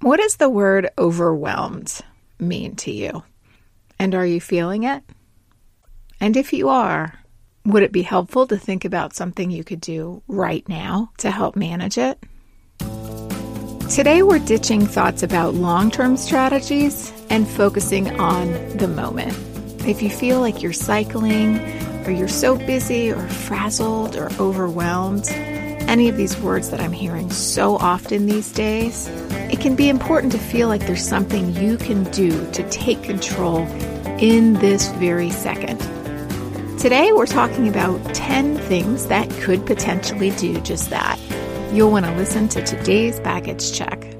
What does the word overwhelmed mean to you? And are you feeling it? And if you are, would it be helpful to think about something you could do right now to help manage it? Today, we're ditching thoughts about long term strategies and focusing on the moment. If you feel like you're cycling, or you're so busy, or frazzled, or overwhelmed, any of these words that I'm hearing so often these days, it can be important to feel like there's something you can do to take control in this very second. Today, we're talking about 10 things that could potentially do just that. You'll want to listen to today's baggage check.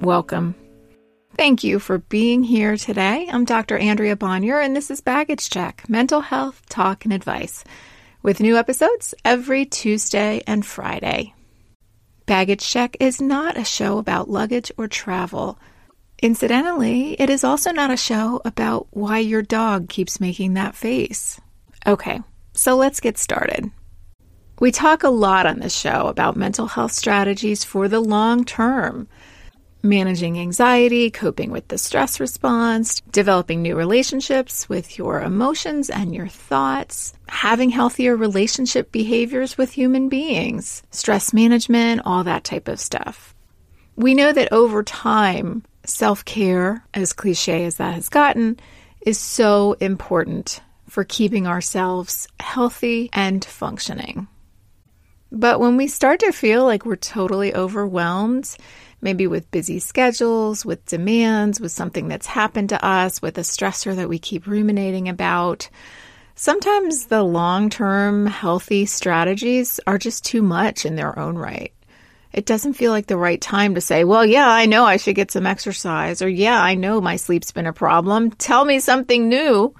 Welcome. Thank you for being here today. I'm Dr. Andrea Bonior, and this is Baggage Check Mental Health Talk and Advice with new episodes every Tuesday and Friday. Baggage Check is not a show about luggage or travel. Incidentally, it is also not a show about why your dog keeps making that face. Okay, so let's get started. We talk a lot on this show about mental health strategies for the long term managing anxiety, coping with the stress response, developing new relationships with your emotions and your thoughts, having healthier relationship behaviors with human beings, stress management, all that type of stuff. We know that over time, self care, as cliche as that has gotten, is so important for keeping ourselves healthy and functioning. But when we start to feel like we're totally overwhelmed, maybe with busy schedules, with demands, with something that's happened to us, with a stressor that we keep ruminating about. Sometimes the long term healthy strategies are just too much in their own right. It doesn't feel like the right time to say, well, yeah, I know I should get some exercise, or yeah, I know my sleep's been a problem. Tell me something new.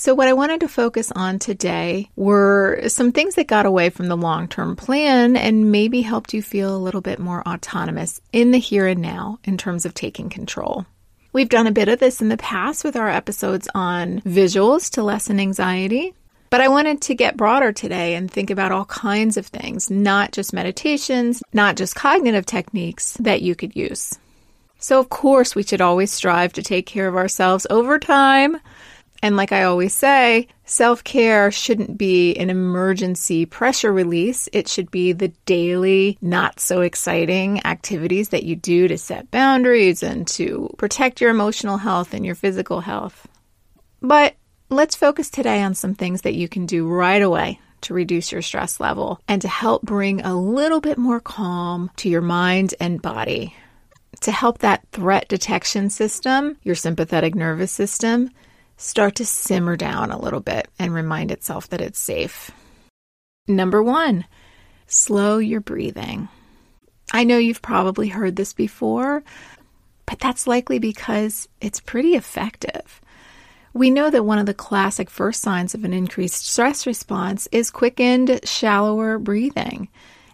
So, what I wanted to focus on today were some things that got away from the long term plan and maybe helped you feel a little bit more autonomous in the here and now in terms of taking control. We've done a bit of this in the past with our episodes on visuals to lessen anxiety. But I wanted to get broader today and think about all kinds of things, not just meditations, not just cognitive techniques that you could use. So, of course, we should always strive to take care of ourselves over time and like I always say, self care shouldn't be an emergency pressure release. It should be the daily, not so exciting activities that you do to set boundaries and to protect your emotional health and your physical health. But let's focus today on some things that you can do right away to reduce your stress level and to help bring a little bit more calm to your mind and body. To help that threat detection system, your sympathetic nervous system, start to simmer down a little bit and remind itself that it's safe. Number one, slow your breathing. I know you've probably heard this before, but that's likely because it's pretty effective. We know that one of the classic first signs of an increased stress response is quickened, shallower breathing,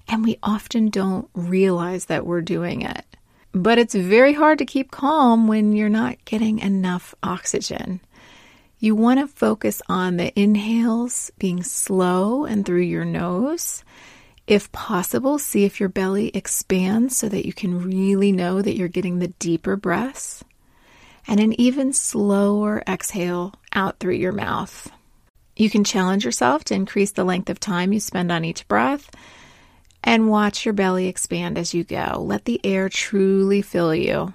and we often don't realize that we're doing it. But it's very hard to keep calm when you're not getting enough oxygen. You want to focus on the inhales being slow and through your nose. If possible, see if your belly expands so that you can really know that you're getting the deeper breaths. And an even slower exhale out through your mouth. You can challenge yourself to increase the length of time you spend on each breath and watch your belly expand as you go. Let the air truly fill you.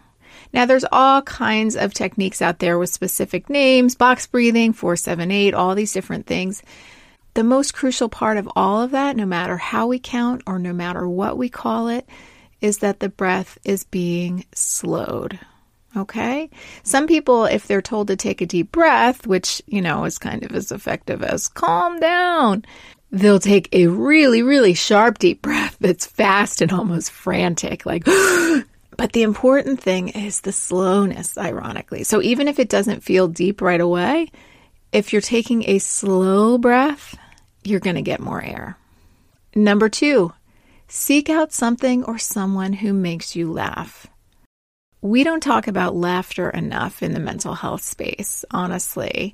Now, there's all kinds of techniques out there with specific names, box breathing, 478, all these different things. The most crucial part of all of that, no matter how we count or no matter what we call it, is that the breath is being slowed. Okay? Some people, if they're told to take a deep breath, which, you know, is kind of as effective as calm down, they'll take a really, really sharp, deep breath that's fast and almost frantic, like, But the important thing is the slowness, ironically. So even if it doesn't feel deep right away, if you're taking a slow breath, you're going to get more air. Number two, seek out something or someone who makes you laugh. We don't talk about laughter enough in the mental health space, honestly.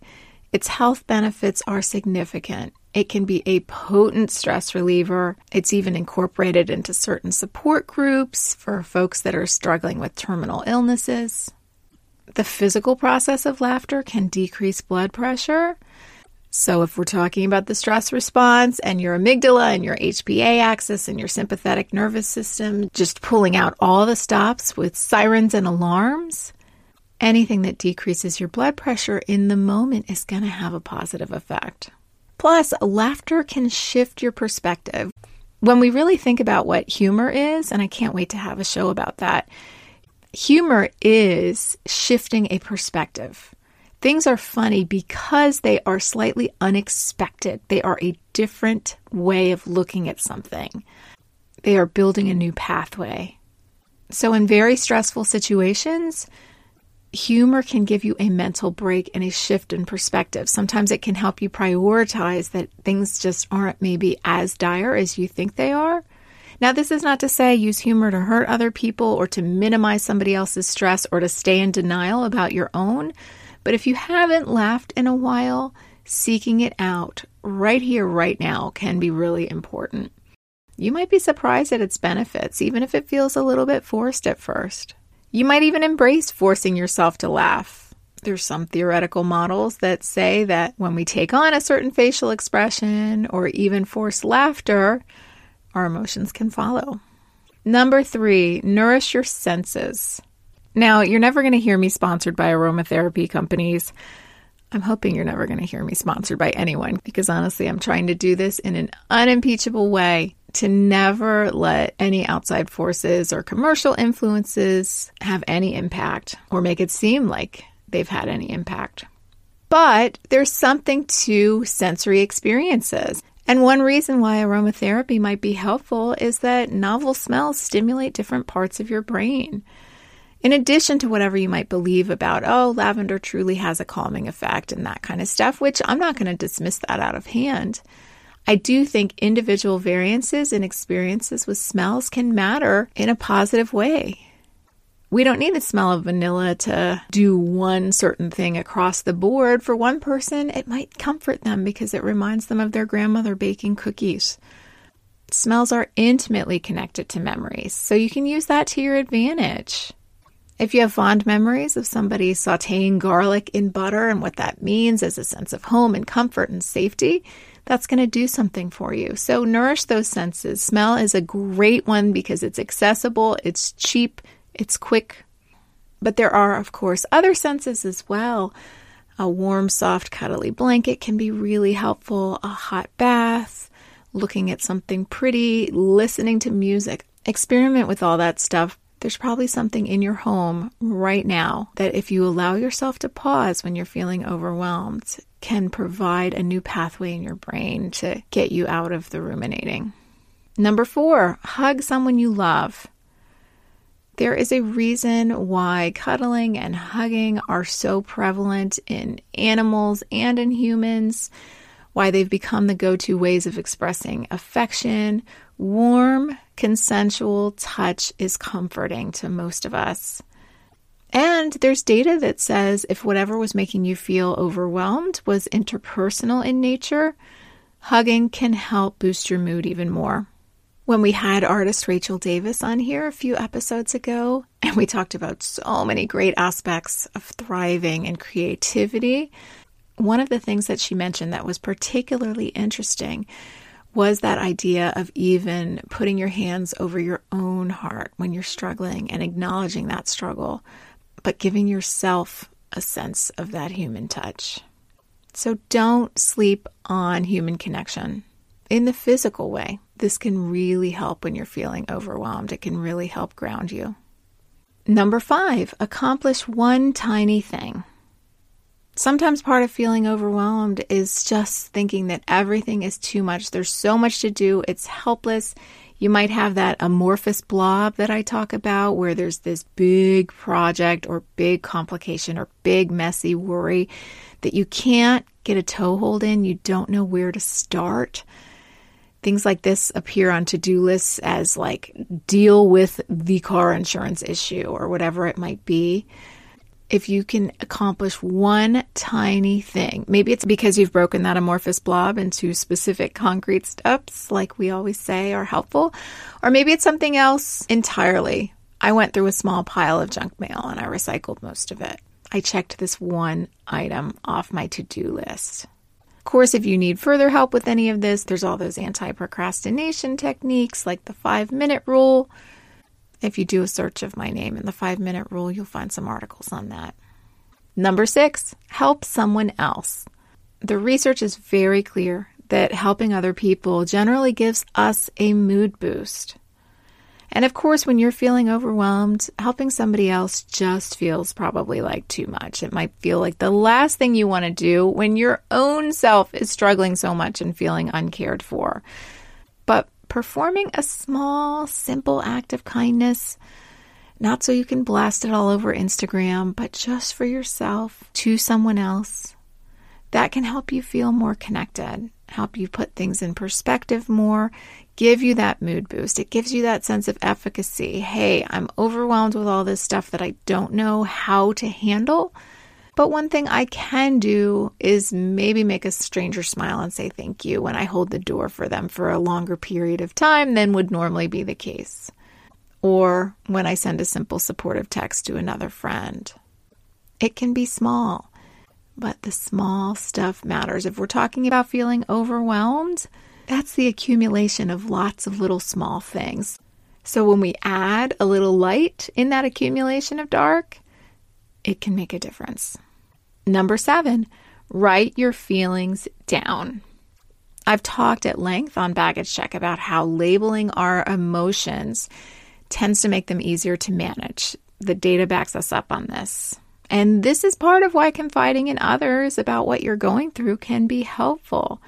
Its health benefits are significant. It can be a potent stress reliever. It's even incorporated into certain support groups for folks that are struggling with terminal illnesses. The physical process of laughter can decrease blood pressure. So, if we're talking about the stress response and your amygdala and your HPA axis and your sympathetic nervous system, just pulling out all the stops with sirens and alarms, anything that decreases your blood pressure in the moment is going to have a positive effect. Plus, laughter can shift your perspective. When we really think about what humor is, and I can't wait to have a show about that, humor is shifting a perspective. Things are funny because they are slightly unexpected. They are a different way of looking at something. They are building a new pathway. So, in very stressful situations, humor can give you a mental break and a shift in perspective. Sometimes it can help you prioritize that things just aren't maybe as dire as you think they are. Now, this is not to say use humor to hurt other people or to minimize somebody else's stress or to stay in denial about your own. But if you haven't laughed in a while, seeking it out right here, right now can be really important. You might be surprised at its benefits, even if it feels a little bit forced at first. You might even embrace forcing yourself to laugh. There's some theoretical models that say that when we take on a certain facial expression or even force laughter, our emotions can follow. Number three, nourish your senses. Now, you're never going to hear me sponsored by aromatherapy companies. I'm hoping you're never going to hear me sponsored by anyone because honestly, I'm trying to do this in an unimpeachable way to never let any outside forces or commercial influences have any impact or make it seem like they've had any impact. But there's something to sensory experiences. And one reason why aromatherapy might be helpful is that novel smells stimulate different parts of your brain. In addition to whatever you might believe about, oh, lavender truly has a calming effect and that kind of stuff, which I'm not going to dismiss that out of hand. I do think individual variances and experiences with smells can matter in a positive way. We don't need the smell of vanilla to do one certain thing across the board. For one person, it might comfort them because it reminds them of their grandmother baking cookies. Smells are intimately connected to memories, so you can use that to your advantage. If you have fond memories of somebody sauteing garlic in butter and what that means as a sense of home and comfort and safety, that's going to do something for you. So nourish those senses. Smell is a great one because it's accessible, it's cheap, it's quick. But there are, of course, other senses as well. A warm, soft, cuddly blanket can be really helpful, a hot bath, looking at something pretty, listening to music. Experiment with all that stuff. There's probably something in your home right now that if you allow yourself to pause when you're feeling overwhelmed, can provide a new pathway in your brain to get you out of the ruminating. Number four, hug someone you love. There is a reason why cuddling and hugging are so prevalent in animals and in humans, why they've become the go to ways of expressing affection. Warm, consensual touch is comforting to most of us. And there's data that says if whatever was making you feel overwhelmed was interpersonal in nature, hugging can help boost your mood even more. When we had artist Rachel Davis on here a few episodes ago, and we talked about so many great aspects of thriving and creativity, one of the things that she mentioned that was particularly interesting was that idea of even putting your hands over your own heart when you're struggling and acknowledging that struggle but giving yourself a sense of that human touch. So don't sleep on human connection in the physical way. This can really help when you're feeling overwhelmed. It can really help ground you. Number five, accomplish one tiny thing. Sometimes part of feeling overwhelmed is just thinking that everything is too much. There's so much to do, it's helpless, you might have that amorphous blob that I talk about where there's this big project or big complication or big messy worry that you can't get a toehold in. You don't know where to start. Things like this appear on to do lists as like deal with the car insurance issue or whatever it might be. If you can accomplish one tiny thing. Maybe it's because you've broken that amorphous blob into specific concrete steps, like we always say are helpful, or maybe it's something else entirely. I went through a small pile of junk mail and I recycled most of it. I checked this one item off my to do list. Of course, if you need further help with any of this, there's all those anti procrastination techniques like the five minute rule if you do a search of my name in the five minute rule, you'll find some articles on that. Number six, help someone else. The research is very clear that helping other people generally gives us a mood boost. And of course, when you're feeling overwhelmed, helping somebody else just feels probably like too much. It might feel like the last thing you want to do when your own self is struggling so much and feeling uncared for. But performing a small, simple act of kindness, not so you can blast it all over Instagram, but just for yourself to someone else, that can help you feel more connected, help you put things in perspective more, give you that mood boost. It gives you that sense of efficacy. Hey, I'm overwhelmed with all this stuff that I don't know how to handle. But one thing I can do is maybe make a stranger smile and say thank you when I hold the door for them for a longer period of time than would normally be the case. Or when I send a simple supportive text to another friend. It can be small, but the small stuff matters. If we're talking about feeling overwhelmed, that's the accumulation of lots of little small things. So when we add a little light in that accumulation of dark, it can make a difference. Number seven, write your feelings down. I've talked at length on Baggage Check about how labeling our emotions tends to make them easier to manage. The data backs us up on this. And this is part of why confiding in others about what you're going through can be helpful.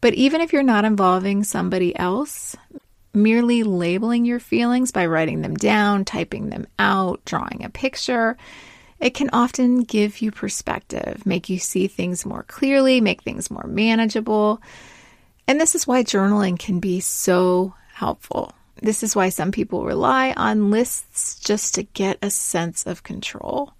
But even if you're not involving somebody else, merely labeling your feelings by writing them down, typing them out, drawing a picture, it can often give you perspective, make you see things more clearly, make things more manageable. And this is why journaling can be so helpful. This is why some people rely on lists just to get a sense of control.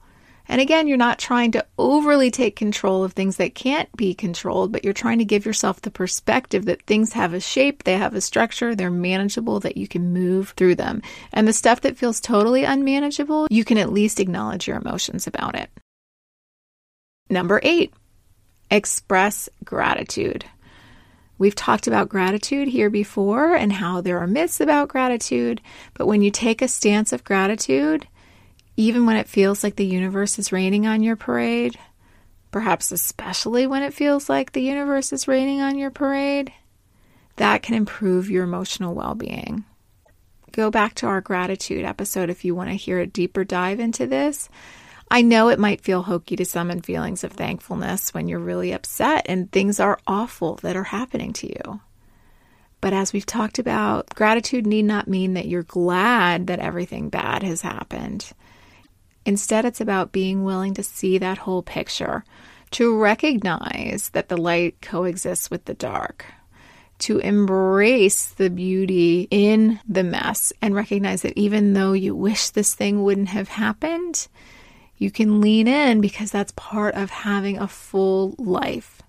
And again, you're not trying to overly take control of things that can't be controlled, but you're trying to give yourself the perspective that things have a shape, they have a structure, they're manageable, that you can move through them. And the stuff that feels totally unmanageable, you can at least acknowledge your emotions about it. Number eight, express gratitude. We've talked about gratitude here before and how there are myths about gratitude, but when you take a stance of gratitude, even when it feels like the universe is raining on your parade, perhaps especially when it feels like the universe is raining on your parade, that can improve your emotional well being. Go back to our gratitude episode if you want to hear a deeper dive into this. I know it might feel hokey to summon feelings of thankfulness when you're really upset and things are awful that are happening to you. But as we've talked about, gratitude need not mean that you're glad that everything bad has happened. Instead, it's about being willing to see that whole picture, to recognize that the light coexists with the dark, to embrace the beauty in the mess and recognize that even though you wish this thing wouldn't have happened, you can lean in because that's part of having a full life.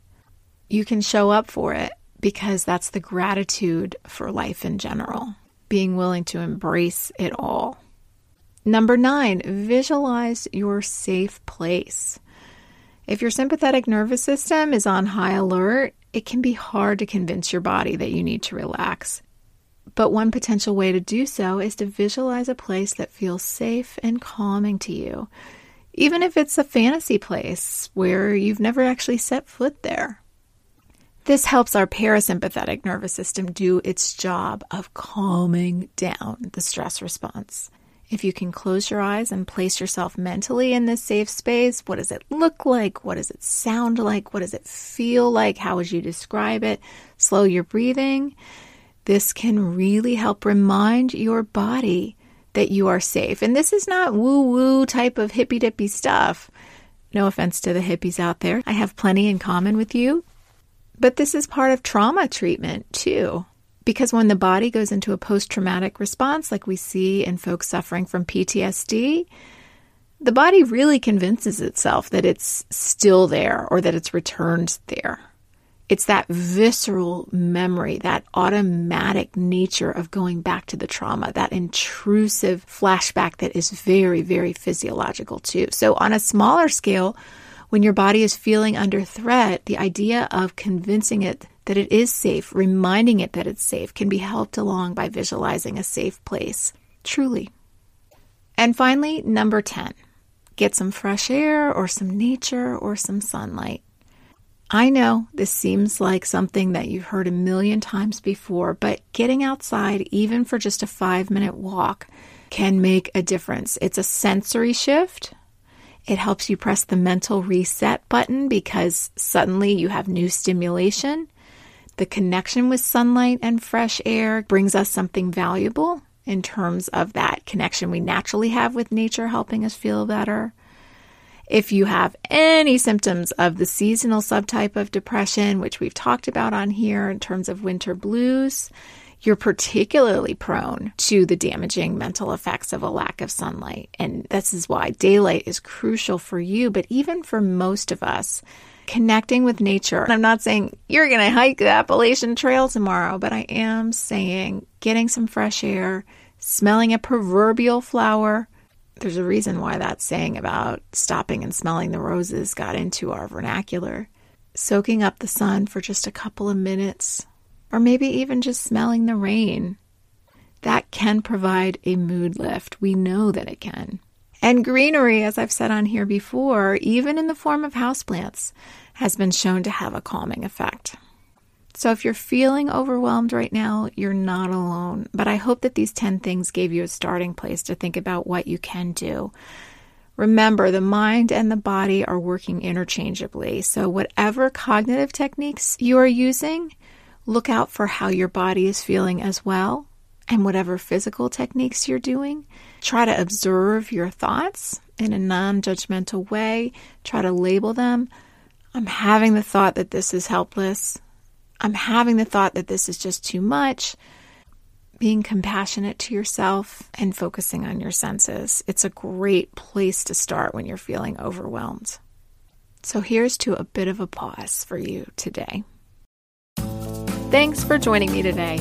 You can show up for it because that's the gratitude for life in general, being willing to embrace it all. Number nine, visualize your safe place. If your sympathetic nervous system is on high alert, it can be hard to convince your body that you need to relax. But one potential way to do so is to visualize a place that feels safe and calming to you, even if it's a fantasy place where you've never actually set foot there. This helps our parasympathetic nervous system do its job of calming down the stress response. If you can close your eyes and place yourself mentally in this safe space, what does it look like? What does it sound like? What does it feel like? How would you describe it? Slow your breathing. This can really help remind your body that you are safe. And this is not woo woo type of hippy dippy stuff. No offense to the hippies out there. I have plenty in common with you. But this is part of trauma treatment too. Because when the body goes into a post traumatic response, like we see in folks suffering from PTSD, the body really convinces itself that it's still there or that it's returned there. It's that visceral memory, that automatic nature of going back to the trauma, that intrusive flashback that is very, very physiological too. So, on a smaller scale, when your body is feeling under threat, the idea of convincing it that it is safe, reminding it that it's safe, can be helped along by visualizing a safe place. Truly. And finally, number 10 get some fresh air or some nature or some sunlight. I know this seems like something that you've heard a million times before, but getting outside, even for just a five minute walk, can make a difference. It's a sensory shift. It helps you press the mental reset button because suddenly you have new stimulation. The connection with sunlight and fresh air brings us something valuable in terms of that connection we naturally have with nature helping us feel better. If you have any symptoms of the seasonal subtype of depression, which we've talked about on here in terms of winter blues, you're particularly prone to the damaging mental effects of a lack of sunlight. And this is why daylight is crucial for you, but even for most of us, connecting with nature. I'm not saying you're going to hike the Appalachian Trail tomorrow, but I am saying getting some fresh air, smelling a proverbial flower, there's a reason why that saying about stopping and smelling the roses got into our vernacular. Soaking up the sun for just a couple of minutes, or maybe even just smelling the rain, that can provide a mood lift. We know that it can. And greenery, as I've said on here before, even in the form of houseplants, has been shown to have a calming effect. So if you're feeling overwhelmed right now, you're not alone. But I hope that these 10 things gave you a starting place to think about what you can do. Remember, the mind and the body are working interchangeably. So, whatever cognitive techniques you are using, look out for how your body is feeling as well. And whatever physical techniques you're doing, try to observe your thoughts in a non judgmental way. Try to label them. I'm having the thought that this is helpless. I'm having the thought that this is just too much. Being compassionate to yourself and focusing on your senses. It's a great place to start when you're feeling overwhelmed. So here's to a bit of a pause for you today. Thanks for joining me today.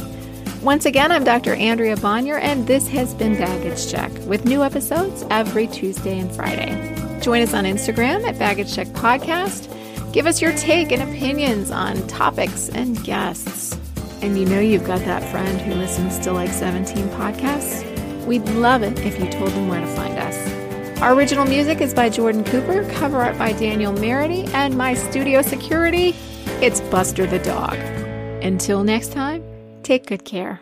Once again, I'm Dr. Andrea Bonior, and this has been Baggage Check with new episodes every Tuesday and Friday. Join us on Instagram at Baggage Check Podcast Give us your take and opinions on topics and guests. And you know you've got that friend who listens to like 17 podcasts? We'd love it if you told them where to find us. Our original music is by Jordan Cooper, cover art by Danielle Merity, and my studio security, it's Buster the dog. Until next time, take good care.